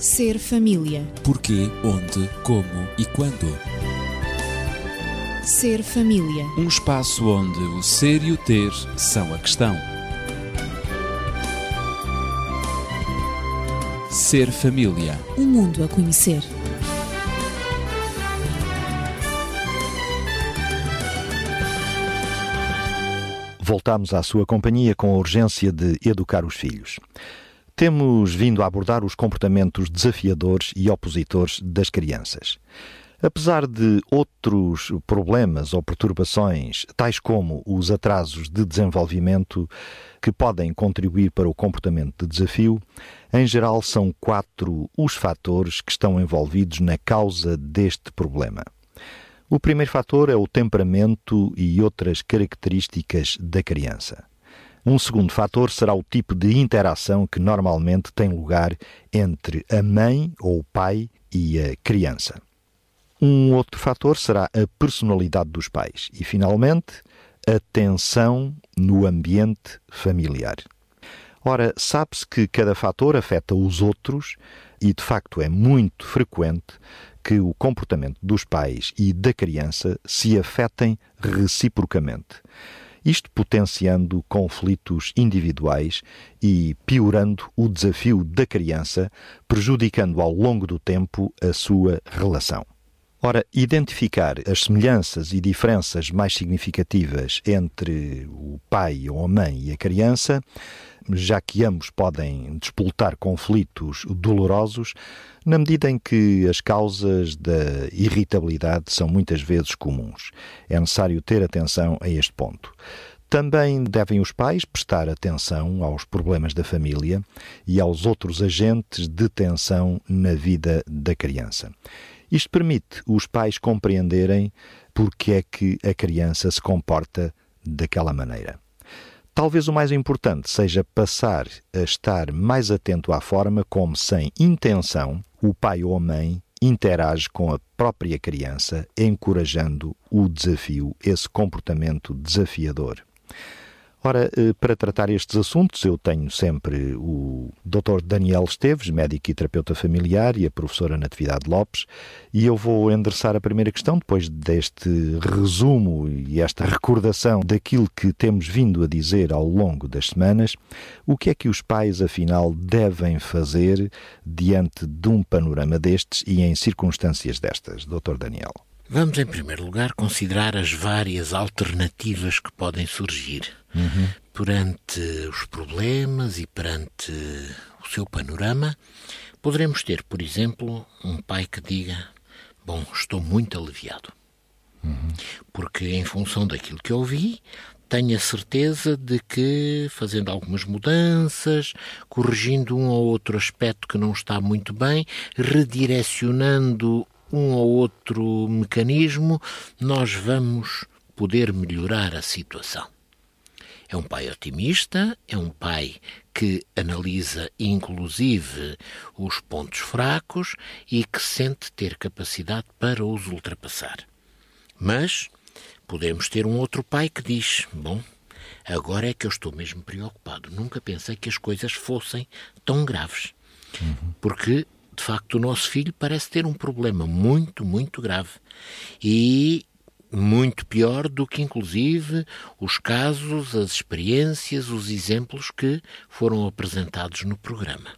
Ser família. Porquê, onde, como e quando. Ser família. Um espaço onde o ser e o ter são a questão. Ser família. Um mundo a conhecer. Voltamos à sua companhia com a urgência de educar os filhos. Temos vindo a abordar os comportamentos desafiadores e opositores das crianças. Apesar de outros problemas ou perturbações, tais como os atrasos de desenvolvimento, que podem contribuir para o comportamento de desafio, em geral são quatro os fatores que estão envolvidos na causa deste problema. O primeiro fator é o temperamento e outras características da criança. Um segundo fator será o tipo de interação que normalmente tem lugar entre a mãe ou o pai e a criança. Um outro fator será a personalidade dos pais. E, finalmente, a tensão no ambiente familiar. Ora, sabe-se que cada fator afeta os outros e, de facto, é muito frequente que o comportamento dos pais e da criança se afetem reciprocamente. Isto potenciando conflitos individuais e piorando o desafio da criança, prejudicando ao longo do tempo a sua relação. Ora, identificar as semelhanças e diferenças mais significativas entre o pai ou a mãe e a criança, já que ambos podem despoltar conflitos dolorosos, na medida em que as causas da irritabilidade são muitas vezes comuns. É necessário ter atenção a este ponto. Também devem os pais prestar atenção aos problemas da família e aos outros agentes de tensão na vida da criança. Isto permite os pais compreenderem porque é que a criança se comporta daquela maneira. Talvez o mais importante seja passar a estar mais atento à forma como, sem intenção, o pai ou a mãe interage com a própria criança, encorajando o desafio, esse comportamento desafiador. Ora, eh, para tratar estes assuntos, eu tenho sempre o Dr. Daniel Esteves, médico e terapeuta familiar, e a professora Natividade Lopes, e eu vou endereçar a primeira questão, depois deste resumo e esta recordação daquilo que temos vindo a dizer ao longo das semanas. O que é que os pais, afinal, devem fazer diante de um panorama destes e em circunstâncias destas? Dr. Daniel. Vamos, em primeiro lugar, considerar as várias alternativas que podem surgir uhum. perante os problemas e perante o seu panorama. Poderemos ter, por exemplo, um pai que diga: Bom, estou muito aliviado. Uhum. Porque, em função daquilo que ouvi, tenho a certeza de que, fazendo algumas mudanças, corrigindo um ou outro aspecto que não está muito bem, redirecionando um ou outro mecanismo, nós vamos poder melhorar a situação. É um pai otimista, é um pai que analisa inclusive os pontos fracos e que sente ter capacidade para os ultrapassar. Mas podemos ter um outro pai que diz: Bom, agora é que eu estou mesmo preocupado. Nunca pensei que as coisas fossem tão graves. Uhum. Porque de facto, o nosso filho parece ter um problema muito, muito grave. E muito pior do que, inclusive, os casos, as experiências, os exemplos que foram apresentados no programa.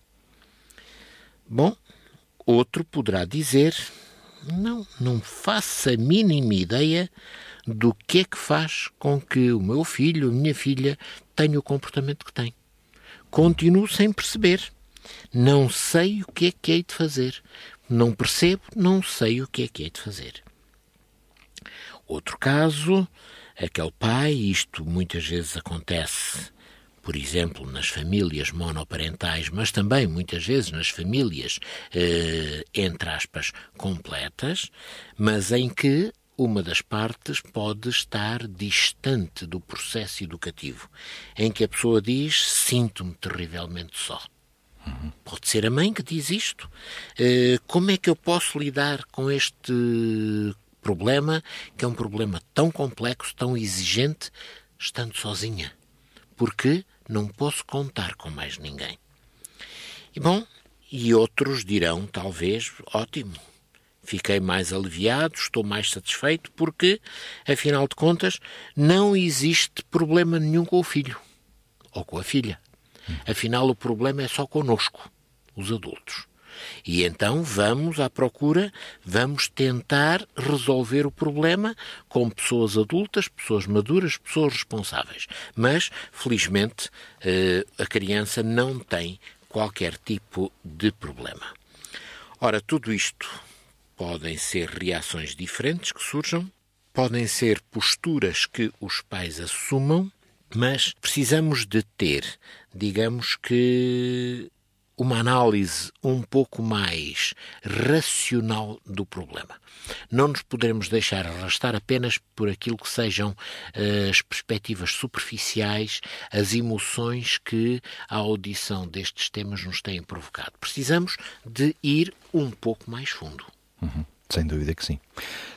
Bom, outro poderá dizer: não, não faço a mínima ideia do que é que faz com que o meu filho, a minha filha, tenha o comportamento que tem. Continuo sem perceber. Não sei o que é que hei de fazer. Não percebo, não sei o que é que hei de fazer. Outro caso, aquele pai, isto muitas vezes acontece, por exemplo, nas famílias monoparentais, mas também muitas vezes nas famílias, eh, entre aspas, completas, mas em que uma das partes pode estar distante do processo educativo, em que a pessoa diz: Sinto-me terrivelmente só. Pode ser a mãe que diz isto. Uh, como é que eu posso lidar com este problema, que é um problema tão complexo, tão exigente, estando sozinha? Porque não posso contar com mais ninguém. E bom, E outros dirão, talvez, ótimo, fiquei mais aliviado, estou mais satisfeito, porque, afinal de contas, não existe problema nenhum com o filho ou com a filha. Afinal, o problema é só conosco, os adultos. E então vamos à procura, vamos tentar resolver o problema com pessoas adultas, pessoas maduras, pessoas responsáveis. Mas, felizmente, eh, a criança não tem qualquer tipo de problema. Ora, tudo isto podem ser reações diferentes que surjam, podem ser posturas que os pais assumam, mas precisamos de ter, digamos que, uma análise um pouco mais racional do problema. Não nos poderemos deixar arrastar apenas por aquilo que sejam uh, as perspectivas superficiais, as emoções que a audição destes temas nos têm provocado. Precisamos de ir um pouco mais fundo. Uhum. Sem dúvida que sim.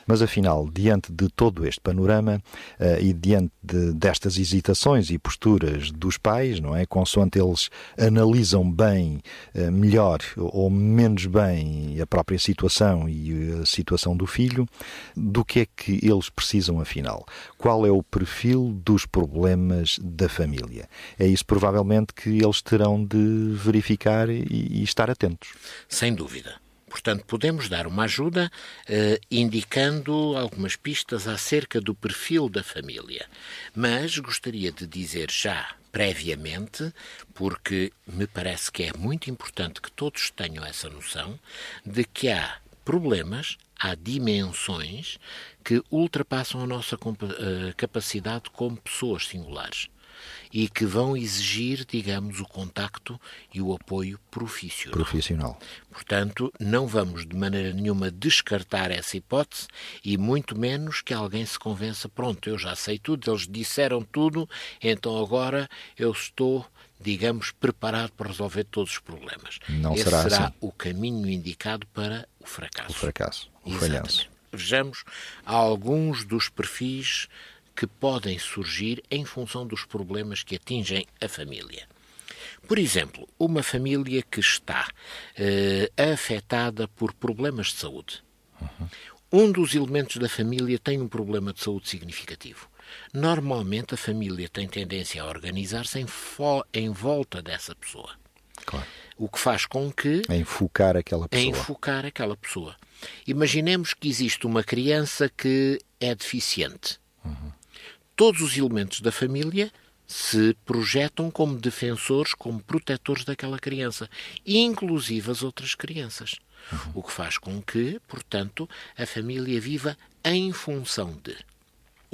Mas afinal, diante de todo este panorama uh, e diante de, destas hesitações e posturas dos pais, não é? Consoante eles analisam bem, uh, melhor ou menos bem a própria situação e a situação do filho, do que é que eles precisam afinal? Qual é o perfil dos problemas da família? É isso provavelmente que eles terão de verificar e, e estar atentos. Sem dúvida. Portanto, podemos dar uma ajuda eh, indicando algumas pistas acerca do perfil da família. Mas gostaria de dizer já previamente, porque me parece que é muito importante que todos tenham essa noção de que há problemas, há dimensões que ultrapassam a nossa eh, capacidade como pessoas singulares e que vão exigir, digamos, o contacto e o apoio profissional. Profissional. Portanto, não vamos de maneira nenhuma descartar essa hipótese e muito menos que alguém se convença, pronto, eu já sei tudo, eles disseram tudo, então agora eu estou digamos, preparado para resolver todos os problemas. Não Esse será, será assim. o caminho indicado para o fracasso. O fracasso, o Exatamente. falhanço. Vejamos alguns dos perfis que podem surgir em função dos problemas que atingem a família. Por exemplo, uma família que está eh, afetada por problemas de saúde. Uhum. Um dos elementos da família tem um problema de saúde significativo. Normalmente a família tem tendência a organizar-se em, em, volta dessa pessoa. Claro. O que faz com que. A enfocar aquela pessoa. Enfocar aquela pessoa. Imaginemos que existe uma criança que é deficiente. Uhum todos os elementos da família se projetam como defensores, como protetores daquela criança, inclusive as outras crianças. Uhum. O que faz com que, portanto, a família viva em função de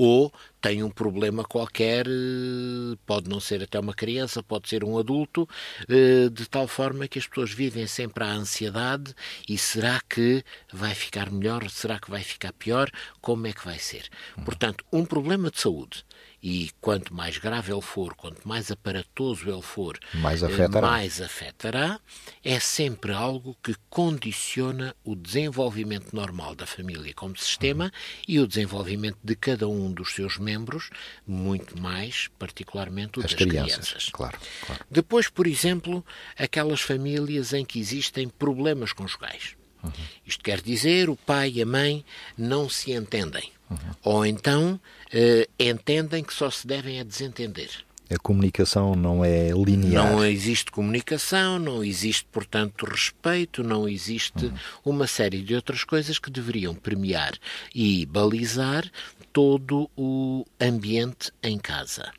ou tem um problema qualquer, eh, pode não ser até uma criança, pode ser um adulto, eh, de tal forma que as pessoas vivem sempre à ansiedade e será que vai ficar melhor, será que vai ficar pior, como é que vai ser? Portanto, um problema de saúde e quanto mais grave ele for, quanto mais aparatoso ele for, mais afetará. mais afetará, é sempre algo que condiciona o desenvolvimento normal da família como sistema uhum. e o desenvolvimento de cada um dos seus membros, muito mais, particularmente o As das crianças. crianças. Claro, claro. Depois, por exemplo, aquelas famílias em que existem problemas conjugais. Uhum. Isto quer dizer o pai e a mãe não se entendem. Uhum. Ou então entendem que só se devem a desentender. A comunicação não é linear. Não existe comunicação, não existe, portanto, respeito, não existe uhum. uma série de outras coisas que deveriam premiar e balizar todo o ambiente em casa.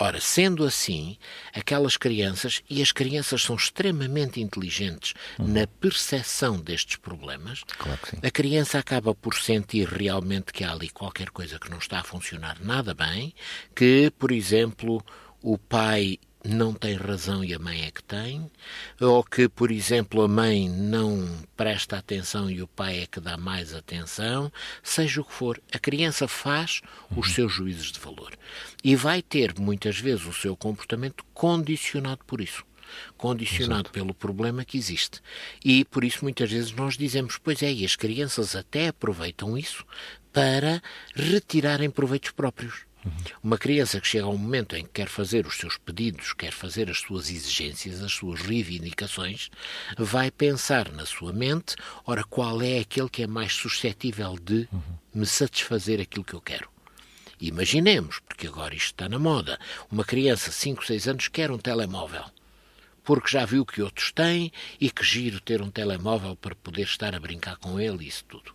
Ora, sendo assim, aquelas crianças, e as crianças são extremamente inteligentes uhum. na percepção destes problemas, claro a criança acaba por sentir realmente que há ali qualquer coisa que não está a funcionar nada bem, que, por exemplo, o pai não tem razão e a mãe é que tem, ou que, por exemplo, a mãe não presta atenção e o pai é que dá mais atenção, seja o que for, a criança faz os uhum. seus juízos de valor e vai ter muitas vezes o seu comportamento condicionado por isso condicionado Exato. pelo problema que existe. E por isso muitas vezes nós dizemos, pois é, e as crianças até aproveitam isso para retirarem proveitos próprios. Uma criança que chega a um momento em que quer fazer os seus pedidos, quer fazer as suas exigências, as suas reivindicações, vai pensar na sua mente, ora, qual é aquele que é mais suscetível de me satisfazer aquilo que eu quero. Imaginemos, porque agora isto está na moda, uma criança de 5, 6 anos quer um telemóvel porque já viu que outros têm e que giro ter um telemóvel para poder estar a brincar com ele e isso tudo.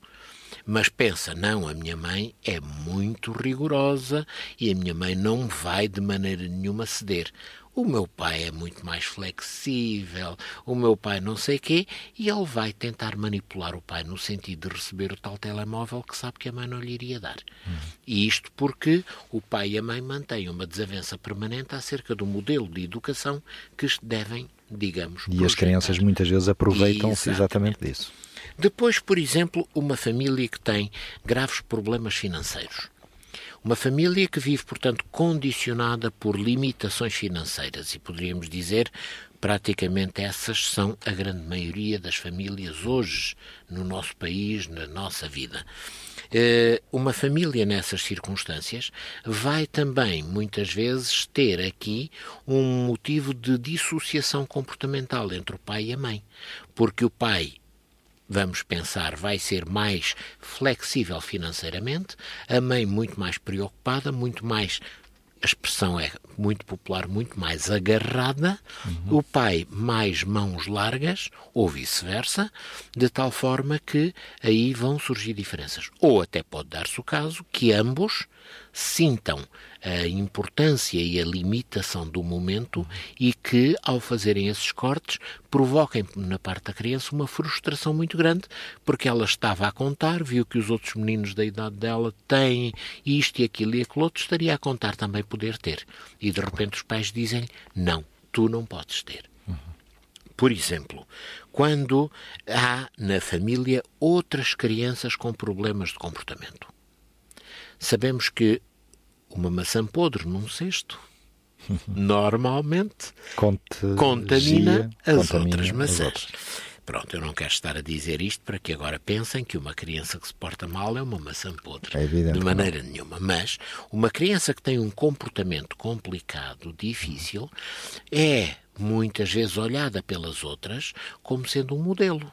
Mas pensa, não, a minha mãe é muito rigorosa e a minha mãe não vai de maneira nenhuma ceder. O meu pai é muito mais flexível, o meu pai não sei quê, e ele vai tentar manipular o pai no sentido de receber o tal telemóvel que sabe que a mãe não lhe iria dar. Uhum. E isto porque o pai e a mãe mantêm uma desavença permanente acerca do modelo de educação que devem, digamos, E projetar. as crianças muitas vezes aproveitam-se exatamente disso. Depois, por exemplo, uma família que tem graves problemas financeiros. Uma família que vive, portanto, condicionada por limitações financeiras e poderíamos dizer praticamente essas são a grande maioria das famílias hoje no nosso país, na nossa vida. Eh, uma família nessas circunstâncias vai também, muitas vezes, ter aqui um motivo de dissociação comportamental entre o pai e a mãe, porque o pai vamos pensar, vai ser mais flexível financeiramente, a mãe muito mais preocupada, muito mais a expressão é muito popular, muito mais agarrada, uhum. o pai mais mãos largas, ou vice-versa, de tal forma que aí vão surgir diferenças. Ou até pode dar-se o caso que ambos sintam a importância e a limitação do momento e que, ao fazerem esses cortes, provoquem na parte da criança uma frustração muito grande, porque ela estava a contar, viu que os outros meninos da idade dela têm isto e aquilo e aquilo outro, estaria a contar também poder ter. E de repente os pais dizem: Não, tu não podes ter. Por exemplo, quando há na família outras crianças com problemas de comportamento. Sabemos que uma maçã podre num cesto normalmente contamina as contamina outras maçãs. Pronto, eu não quero estar a dizer isto para que agora pensem que uma criança que se porta mal é uma maçã podre. É de maneira nenhuma. Mas uma criança que tem um comportamento complicado, difícil, é muitas vezes olhada pelas outras como sendo um modelo.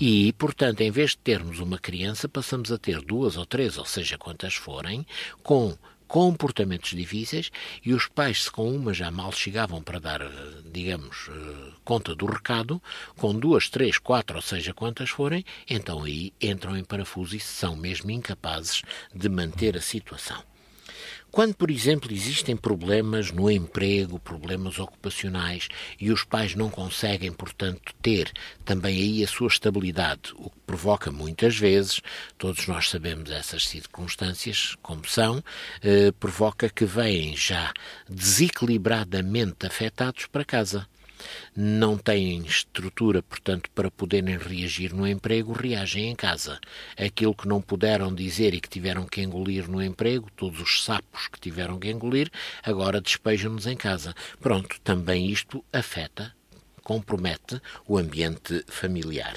E, portanto, em vez de termos uma criança, passamos a ter duas ou três, ou seja, quantas forem, com comportamentos difíceis e os pais, se com uma já mal chegavam para dar, digamos, eh, conta do recado, com duas, três, quatro, ou seja, quantas forem, então aí entram em parafuso e são mesmo incapazes de manter a situação. Quando, por exemplo, existem problemas no emprego, problemas ocupacionais, e os pais não conseguem, portanto, ter também aí a sua estabilidade, o que provoca muitas vezes, todos nós sabemos essas circunstâncias como são, eh, provoca que vêm já desequilibradamente afetados para casa não têm estrutura, portanto, para poderem reagir no emprego, reagem em casa. Aquilo que não puderam dizer e que tiveram que engolir no emprego, todos os sapos que tiveram que engolir, agora despejam-nos em casa. Pronto, também isto afeta, compromete o ambiente familiar.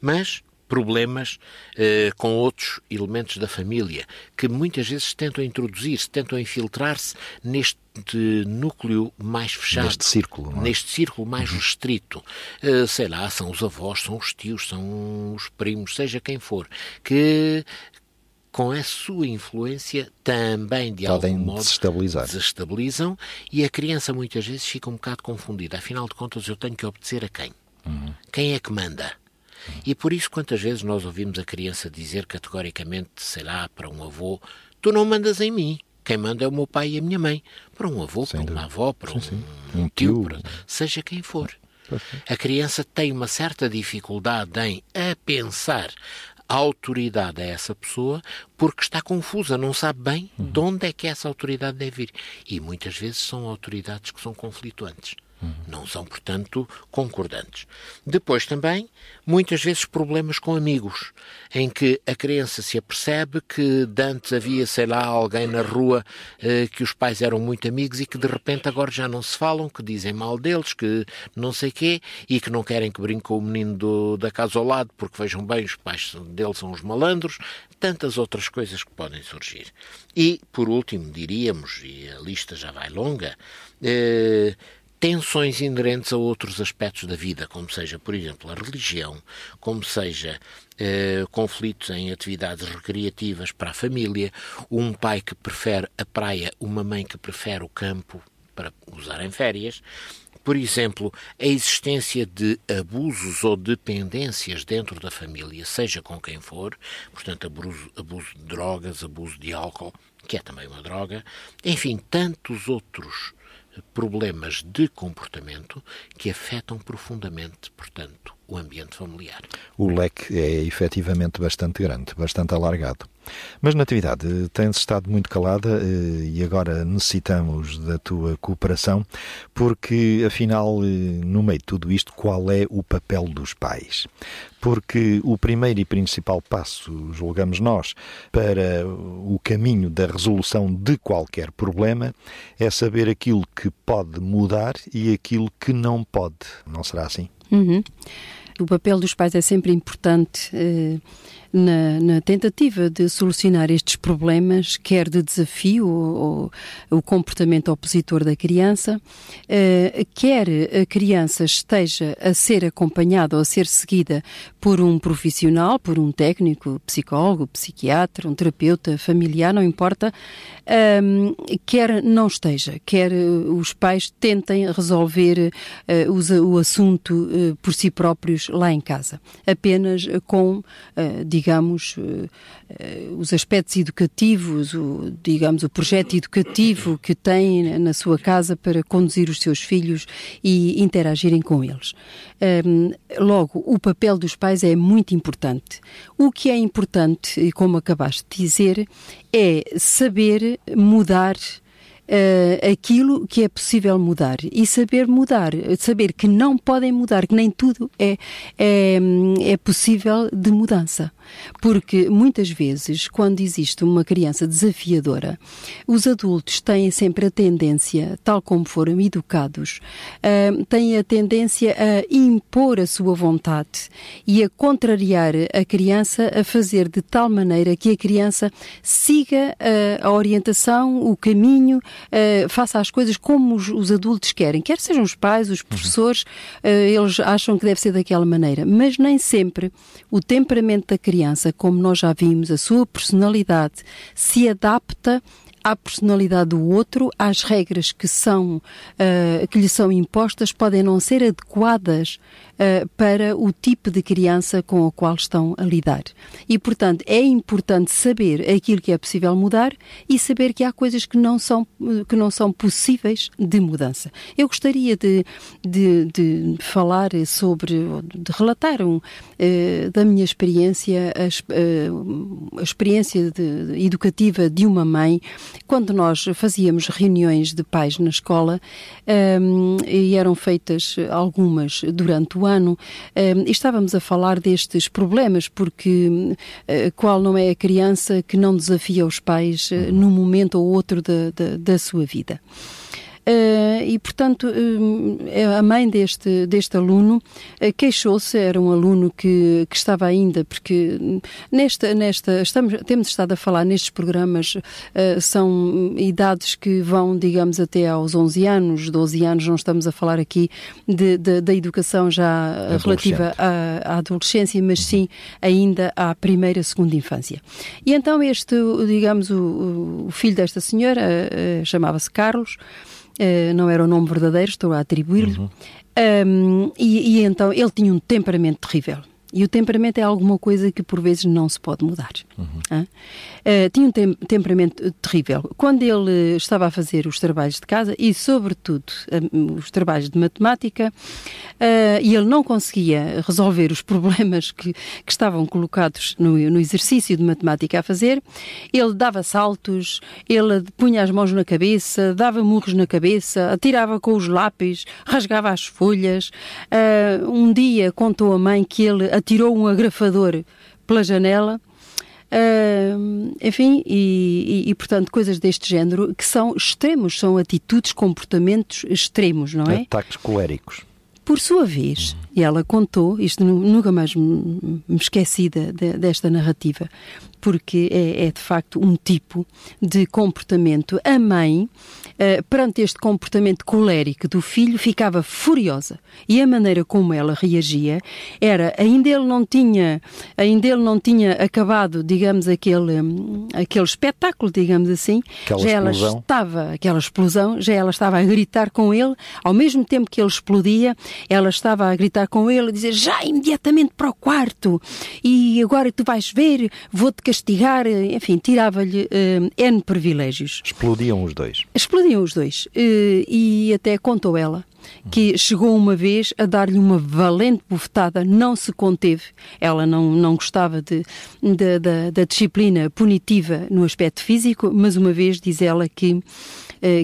Mas problemas eh, com outros elementos da família, que muitas vezes tentam introduzir-se, tentam infiltrar-se neste núcleo mais fechado. Neste círculo. É? Neste círculo mais uhum. restrito. Uh, sei lá, são os avós, são os tios, são os primos, seja quem for, que com a sua influência também de Podem algum modo desestabilizar. desestabilizam e a criança muitas vezes fica um bocado confundida. Afinal de contas, eu tenho que obedecer a quem? Uhum. Quem é que manda? E por isso, quantas vezes nós ouvimos a criança dizer categoricamente, sei lá, para um avô: Tu não mandas em mim. Quem manda é o meu pai e a minha mãe. Para um avô, Sem para uma avó, para sim, sim. um, tio, para, seja quem for. A criança tem uma certa dificuldade em a pensar a autoridade a essa pessoa porque está confusa, não sabe bem uhum. de onde é que essa autoridade deve vir. E muitas vezes são autoridades que são conflituantes. Não são, portanto, concordantes. Depois também, muitas vezes, problemas com amigos, em que a criança se apercebe que dantes havia, sei lá, alguém na rua eh, que os pais eram muito amigos e que de repente agora já não se falam, que dizem mal deles, que não sei quê, e que não querem que brinque com o menino do, da casa ao lado, porque vejam bem, os pais deles são os malandros, tantas outras coisas que podem surgir. E, por último, diríamos, e a lista já vai longa, eh, tensões inerentes a outros aspectos da vida, como seja, por exemplo, a religião, como seja eh, conflitos em atividades recreativas para a família, um pai que prefere a praia, uma mãe que prefere o campo para usar em férias. Por exemplo, a existência de abusos ou dependências dentro da família, seja com quem for, portanto, abuso, abuso de drogas, abuso de álcool, que é também uma droga, enfim, tantos outros problemas de comportamento que afetam profundamente, portanto, o ambiente familiar. O leque é efetivamente bastante grande, bastante alargado. Mas, Natividade, tens estado muito calada eh, e agora necessitamos da tua cooperação, porque, afinal, eh, no meio de tudo isto, qual é o papel dos pais? Porque o primeiro e principal passo, julgamos nós, para o caminho da resolução de qualquer problema é saber aquilo que pode mudar e aquilo que não pode. Não será assim? Uhum. O papel dos pais é sempre importante. Eh na, na, tentativa de solucionar estes problemas, quer de desafio ou, ou o comportamento opositor da criança, eh, quer a criança esteja a ser acompanhada ou a ser seguida por um profissional, por um técnico, psicólogo, psiquiatra, um terapeuta familiar, não importa, eh, quer não esteja, quer os pais tentem resolver eh, o, o, assunto eh, por si próprios lá em casa, apenas com, digamos, digamos, eh, eh, os aspectos educativos, o, digamos, o projeto educativo que tem na sua casa para conduzir os seus filhos e interagirem com eles. Logo, o papel dos pais é muito importante. O que é importante, e como acabaste de dizer, é saber mudar uh, aquilo que é possível mudar e saber mudar, saber que não podem mudar, que nem tudo é, é, é possível de mudança. Porque muitas vezes, quando existe uma criança desafiadora, os adultos têm sempre a tendência, tal como foram educados, uh, têm a tendência a impor a sua vontade e a contrariar a criança a fazer de tal maneira que a criança siga uh, a orientação, o caminho uh, faça as coisas como os, os, adultos querem, quer sejam os pais, os professores, eles acham que deve ser daquela maneira, mas nem sempre o temperamento da criança, como nós já vimos, a sua personalidade, se adapta à personalidade do outro, às regras que são uh, que lhe são impostas podem não ser adequadas uh, para o tipo de criança com a qual estão a lidar. E, portanto, é importante saber aquilo que é possível mudar e saber que há coisas que não são, que não são possíveis de mudança. Eu gostaria de, de, de falar sobre, de relatar um, uh, da minha experiência, a, a experiência de, educativa de uma mãe, quando nós fazíamos reuniões de pais na escola um, e eram feitas algumas durante o ano, e estávamos a falar destes problemas, porque eh, qual não é a criança que não desafia os pais eh, num momento ou outro da, da, da sua vida. Uh, e, portanto, uh, a mãe deste, deste aluno uh, queixou-se, era um aluno que, que estava ainda, porque nesta, nesta estamos, temos estado a falar nestes programas, são idades que vão, digamos, até aos 11 anos, 12 anos, não estamos a falar aqui de, de da educação já relativa à, à, adolescência, mas sim ainda à primeira, segunda infância. E então este, digamos, o, o filho desta senhora chamava-se Carlos, Uh, não era o nome verdadeiro, estou a atribuir-lhe. Uhum. Um, e, e, então ele tinha um temperamento terrível. E o temperamento é alguma coisa que por vezes não se pode mudar. Uhum. Uh, tinha um tem temperamento terrível. Quando ele estava a fazer os trabalhos de casa e, sobretudo, uh, os trabalhos de matemática, uh, e ele não conseguia resolver os problemas que, que estavam colocados no, no, exercício de matemática a fazer, ele dava saltos, ele punha as mãos na cabeça, dava murros na cabeça, atirava com os lápis, rasgava as folhas. um dia contou a mãe que ele atirou um agrafador pela janela. Uh, enfim, e, e, e, portanto, coisas deste género que são extremos, são atitudes, comportamentos extremos, não é? Ataques coléricos. Por sua vez, e ela contou, isto nunca mais me, esqueci de, de, desta narrativa, porque é, é, de facto um tipo de comportamento. A mãe, perante este comportamento colérico do filho, ficava furiosa e a maneira como ela reagia era ainda ele não tinha, ainda ele não tinha acabado, digamos, aquele, um, aquele espetáculo, digamos assim, aquela já explosão. ela estava, aquela explosão, já ela estava a gritar com ele, ao mesmo tempo que ele explodia, ela estava a gritar com ele, a dizer já imediatamente para o quarto e agora tu vais ver, vou-te castigar, enfim, tirava-lhe uh, N privilégios. Explodiam os dois. Explodiam os dois. Uh, e até contou ela que chegou uma vez a dar-lhe uma valente bufetada, não se conteve. Ela não, não gostava de, de, de, da disciplina punitiva no aspecto físico, mas uma vez diz ela que, uh,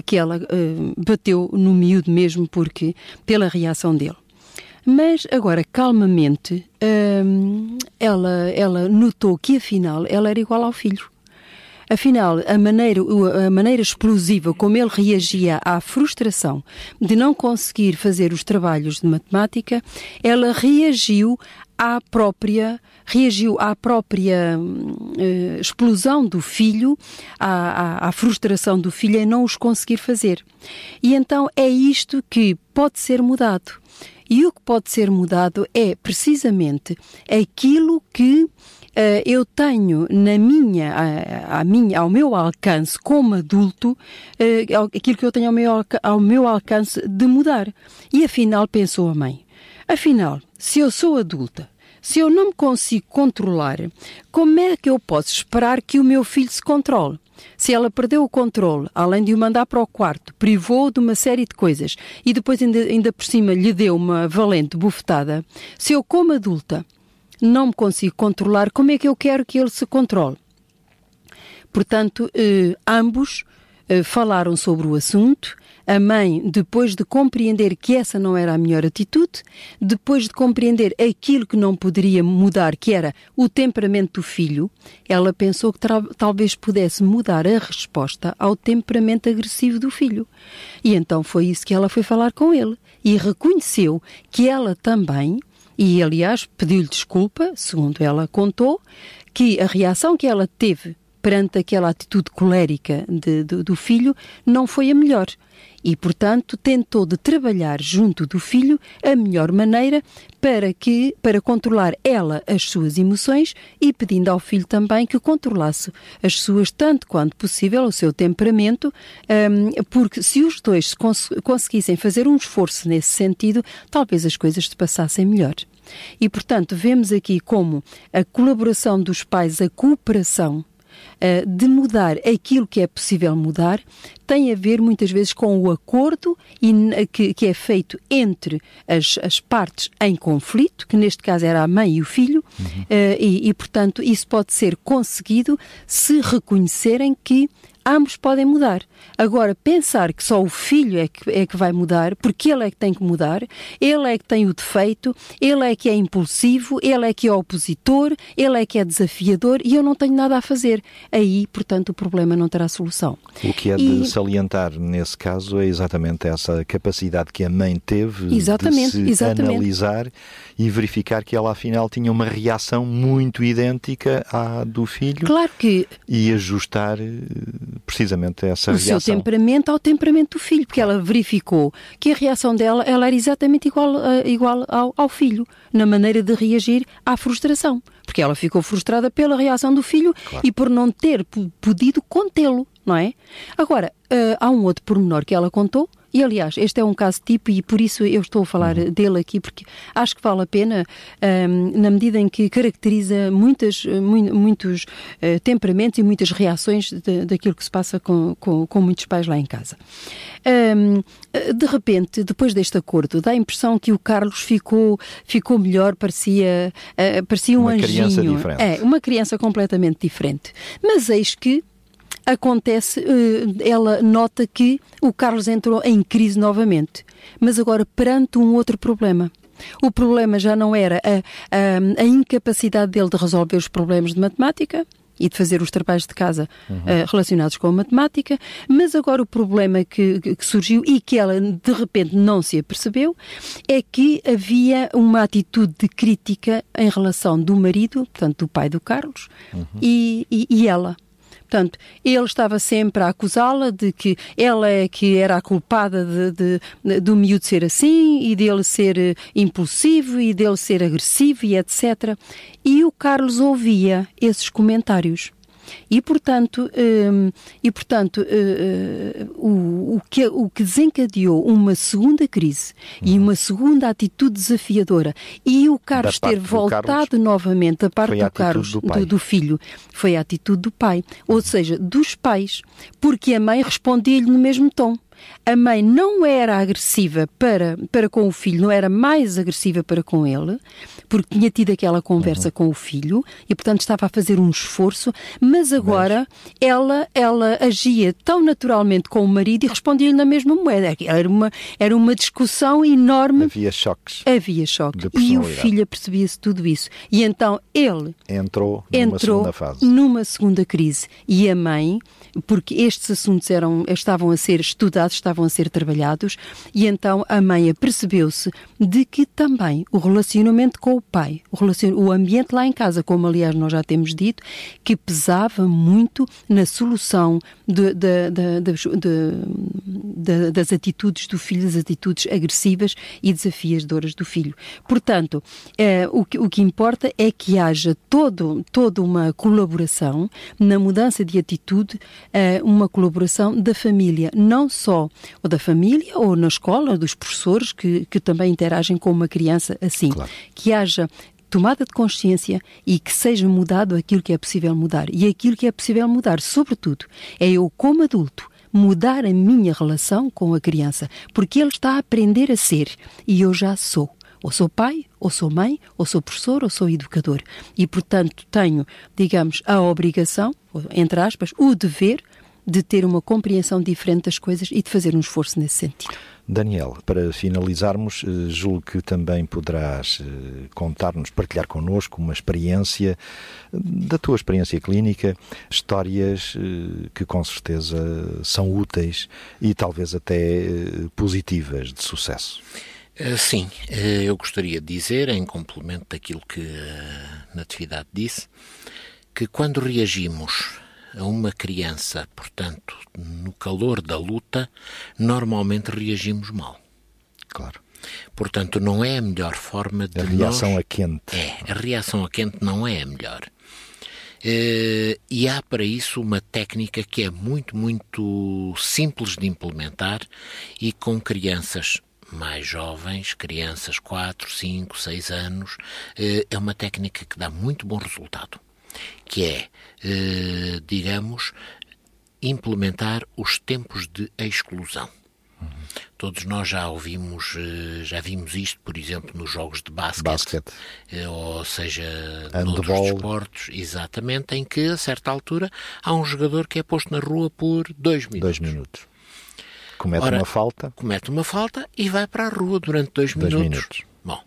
que ela uh, bateu no miúdo mesmo porque pela reação dele. Mas agora, calmamente, hum, ela, ela notou que afinal ela era igual ao filho. Afinal, a maneira, a maneira explosiva como ele reagia à frustração de não conseguir fazer os trabalhos de matemática, ela reagiu à própria reagiu à própria uh, explosão do filho, à, à, à, frustração do filho em não os conseguir fazer. E então é isto que pode ser mudado. E o que pode ser mudado é precisamente aquilo que eu tenho na minha, minha, ao meu alcance como adulto, uh, aquilo que eu tenho ao meu, ao meu alcance de mudar. E afinal, pensou a mãe, afinal, se eu sou adulta, se eu não me consigo controlar, como é que eu posso esperar que o meu filho se controle? Se ela perdeu o controle, além de o mandar para o quarto, privou de uma série de coisas e depois ainda, ainda por cima lhe deu uma valente bufetada, se eu como adulta não me consigo controlar, como é que eu quero que ele se controle? Portanto, eh, ambos eh, falaram sobre o assunto, a mãe, depois de compreender que essa não era a melhor atitude, depois de compreender aquilo que não poderia mudar, que era o temperamento do filho, ela pensou que talvez pudesse mudar a resposta ao temperamento agressivo do filho. E então foi isso que ela foi falar com ele. E reconheceu que ela também, e aliás pediu-lhe desculpa, segundo ela contou, que a reação que ela teve perante aquela atitude colérica de, de, do filho não foi a melhor e, portanto, tentou de trabalhar junto do filho a melhor maneira para que para controlar ela as suas emoções e pedindo ao filho também que controlasse as suas tanto quanto possível o seu temperamento, um, porque se os dois cons conseguissem fazer um esforço nesse sentido, talvez as coisas se passassem melhor. E, portanto, vemos aqui como a colaboração dos pais, a cooperação uh, de mudar aquilo que é possível mudar tem a ver muitas vezes com o acordo e, que, que, é feito entre as, as, partes em conflito, que neste caso era a mãe e o filho, uhum. uh, e, e, portanto, isso pode ser conseguido se reconhecerem que ambos podem mudar. Agora, pensar que só o filho é que, é que vai mudar, porque ele é que tem que mudar, ele é que tem o defeito, ele é que é impulsivo, ele é que é opositor, ele é que é desafiador e eu não tenho nada a fazer. Aí, portanto, o problema não terá solução. O que é de salientar nesse caso é exatamente essa capacidade que a mãe teve exatamente, de se exatamente. analisar e verificar que ela afinal tinha uma reação muito idêntica à do filho. Claro que e ajustar eh, precisamente essa o reação. seu temperamento ao temperamento do filho, porque ela verificou que a reação dela ela era exatamente igual, uh, igual ao, ao filho, na maneira de reagir à frustração. Porque ela ficou frustrada pela reação do filho claro. e por não ter podido contê-lo, não é? Agora, uh, há um outro pormenor que ela contou, E, aliás, este é um caso tipo e por isso eu estou a falar uhum. dele aqui, porque acho que vale a pena, um, na medida em que caracteriza muitas, mu muitos uh, temperamentos e muitas reações de, daquilo que se passa com, com, com, muitos pais lá em casa. Um, de repente, depois deste acordo, dá a impressão que o Carlos ficou, ficou melhor, parecia, uh, parecia um uma anjinho. Criança diferente. É, uma criança completamente diferente. Mas eis que acontece, eh, ela nota que o Carlos entrou em crise novamente, mas agora perante um outro problema. O problema já não era a, a, a incapacidade dele de resolver os problemas de matemática, e de fazer os trabalhos de casa uhum. uh, relacionados com a matemática, mas agora o problema que, que, surgiu e que ela de repente não se apercebeu é que havia uma atitude de crítica em relação do marido, portanto do pai do Carlos, uhum. e, e, e ela. Portanto, ele estava sempre a acusá-la de que ela é que era a culpada de, de, de, do miúdo ser assim e dele ser eh, impulsivo e dele ser agressivo e etc. E o Carlos ouvia esses comentários. E, portanto, um, e, portanto uh, uh, o, o, que, o que desencadeou uma segunda crise uhum. e uma segunda atitude desafiadora e o Carlos ter voltado Carlos, novamente da parte do Carlos, do, do, do, filho, foi a atitude do pai, ou seja, dos pais, porque a mãe respondia-lhe no mesmo tom a mãe não era agressiva para, para com o filho, não era mais agressiva para com ele, porque tinha tido aquela conversa uhum. com o filho e, portanto, estava a fazer um esforço, mas agora mas... Ela, ela agia tão naturalmente com o marido e respondia-lhe na mesma moeda. Era uma, era uma discussão enorme. Havia choques. Havia choques. E o filho percebia-se tudo isso. E então ele entrou numa entrou segunda fase. Numa segunda crise. E a mãe, porque estes assuntos eram, estavam a ser estudados, estavam a ser trabalhados, e então a mãe apercebeu-se de que também o relacionamento com o pai, o, o ambiente lá em casa, como aliás nós já temos dito, que pesava muito na solução de, de, de, das atitudes do filho, das atitudes agressivas e desafiadoras do filho. Portanto, eh, o, que, o que importa é que haja todo, toda uma colaboração na mudança de atitude, eh, uma colaboração da família, não só ou da família ou na escola, dos professores que, que também interagem com uma criança assim. Claro. Que haja tomada de consciência e que seja mudado aquilo que é possível mudar. E aquilo que é possível mudar, sobretudo, é eu, como adulto, mudar a minha relação com a criança, porque ele está a aprender a ser e eu já sou. Ou sou pai, ou sou mãe, ou sou professor, ou sou educador. E, portanto, tenho, digamos, a obrigação, entre aspas, o dever de ter uma compreensão diferente das coisas e de fazer um esforço nesse sentido. Daniel, para finalizarmos, eh, julgo que também poderás eh, contar-nos, partilhar connosco uma experiência da tua experiência clínica, histórias eh, que com certeza são úteis e talvez até positivas de sucesso. Sim, eu gostaria de dizer, em complemento daquilo que a Natividade disse, que quando reagimos a uma criança, portanto, no calor da luta, normalmente reagimos mal. Claro. Portanto, não é a melhor forma de. A reação nós... a quente. É, a reação a quente não é a melhor. Uh, e há para isso uma técnica que é muito, muito simples de implementar e com crianças mais jovens, crianças 4, 5, 6 anos, uh, é uma técnica que dá muito bom resultado que é, eh, digamos, implementar os tempos de exclusão. Uhum. Todos nós já ouvimos, eh, já vimos isto, por exemplo, nos jogos de basquete, basquete. Eh, ou seja, Handball. noutros desportos, exatamente, em que a certa altura há um jogador que é posto na rua por dois minutos. Dois minutos. Comete Ora, uma falta. Comete uma falta e vai para a rua durante dois, dois minutos. minutos. Bom,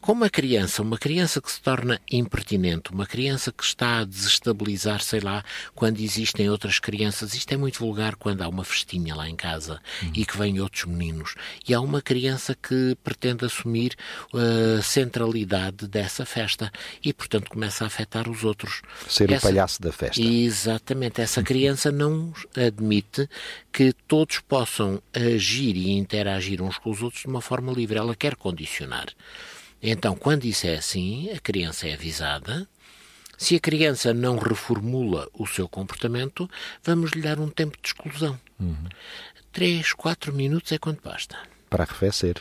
como uma criança, uma criança que se torna impertinente, uma criança que está a desestabilizar, sei lá, quando existem outras crianças, isto é muito vulgar quando há uma festinha lá em casa uhum. e que vêm outros meninos, e há uma criança que pretende assumir a uh, centralidade dessa festa e, portanto, começa a afetar os outros. Ser essa... o palhaço da festa. Exatamente. Essa criança não admite que todos possam agir e interagir uns com os outros de uma forma livre. Ela quer condicionar. Então, quando isso é assim, a criança é avisada, Se a criança não reformula o seu comportamento, vamos lhe dar um tempo de exclusão. Uhum. Três, quatro minutos é quanto basta. Para arrefecer.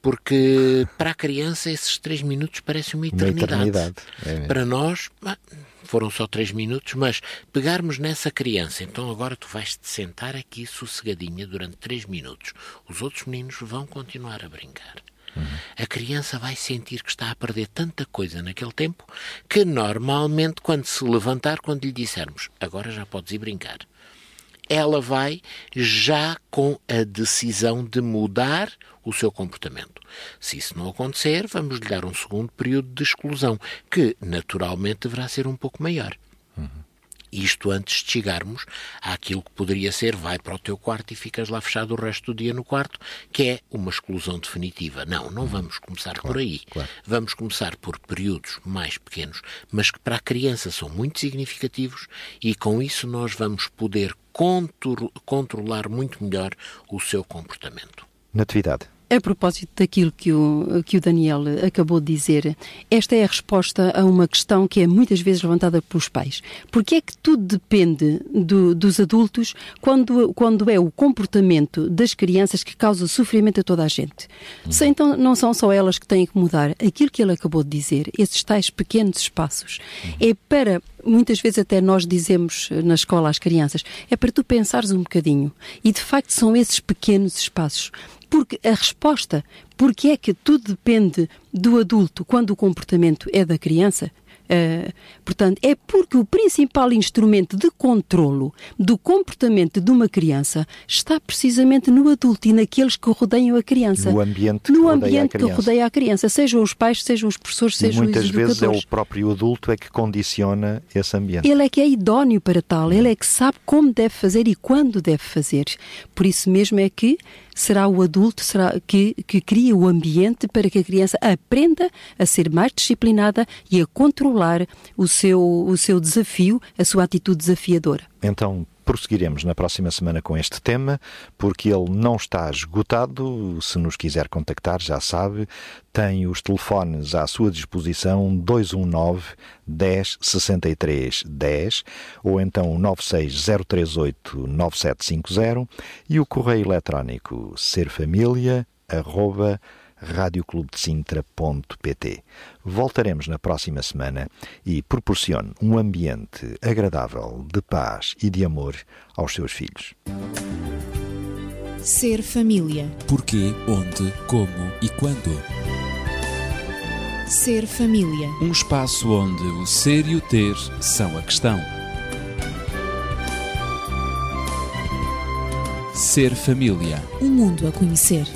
Porque para a criança esses três minutos parecem uma eternidade. Uma eternidade. É para nós foram só três minutos, mas pegarmos nessa criança, então agora tu vais te sentar aqui sossegadinha durante três minutos. Os outros meninos vão continuar a brincar. Uhum. A criança vai sentir que está a perder tanta coisa naquele tempo que normalmente, quando se levantar, quando lhe dissermos agora já podes ir brincar, ela vai já com a decisão de mudar o seu comportamento. Se isso não acontecer, vamos lhe dar um segundo período de exclusão, que naturalmente deverá ser um pouco maior. Uhum. Isto antes de chegarmos àquilo que poderia ser vai para o teu quarto e ficas lá fechado o resto do dia no quarto, que é uma exclusão definitiva. Não, não vamos começar claro, por aí. Claro. Vamos começar por períodos mais pequenos, mas que para a criança são muito significativos e com isso nós vamos poder controlar muito melhor o seu comportamento. Natividade. A propósito daquilo que o, que o Daniel acabou de dizer, esta é a resposta a uma questão que é muitas vezes levantada pelos pais. Porque é que tudo depende do, dos adultos quando, quando é o comportamento das crianças que causa sofrimento a toda a gente? Se então não são só elas que têm que mudar, aquilo que ele acabou de dizer, esses tais pequenos espaços, é para muitas vezes até nós dizemos na escola às crianças, é para tu pensares um bocadinho. E de facto são esses pequenos espaços porque a resposta, porque é que tudo depende do adulto quando o comportamento é da criança, Uh, portanto, é porque o principal instrumento de controlo do comportamento de uma criança está precisamente no adulto e naqueles que rodeiam a criança. No ambiente, no que, ambiente rodeia que rodeia a criança, sejam os pais, sejam os professores, sejam os educadores. Muitas vezes é o próprio adulto é que condiciona esse ambiente. Ele é que é idóneo para tal, ele é que sabe como deve fazer e quando deve fazer. Por isso mesmo é que será o adulto será, que, que cria o ambiente para que a criança aprenda a ser mais disciplinada e a controlar o seu, o seu desafio, a sua atitude desafiadora. Então, prosseguiremos na próxima semana com este tema, porque ele não está esgotado. Se nos quiser contactar, já sabe, tem os telefones à sua disposição 219 10 63 10 ou então 96038 9750 e o correio eletrónico serfamilia.com radioclubedesintra.pt. Voltaremos na próxima semana e proporcione um ambiente agradável de paz e de amor aos seus filhos. Ser família. Porquê, onde, como e quando. Ser família. Um espaço onde o ser e o ter são a questão. Ser família. Um mundo a conhecer.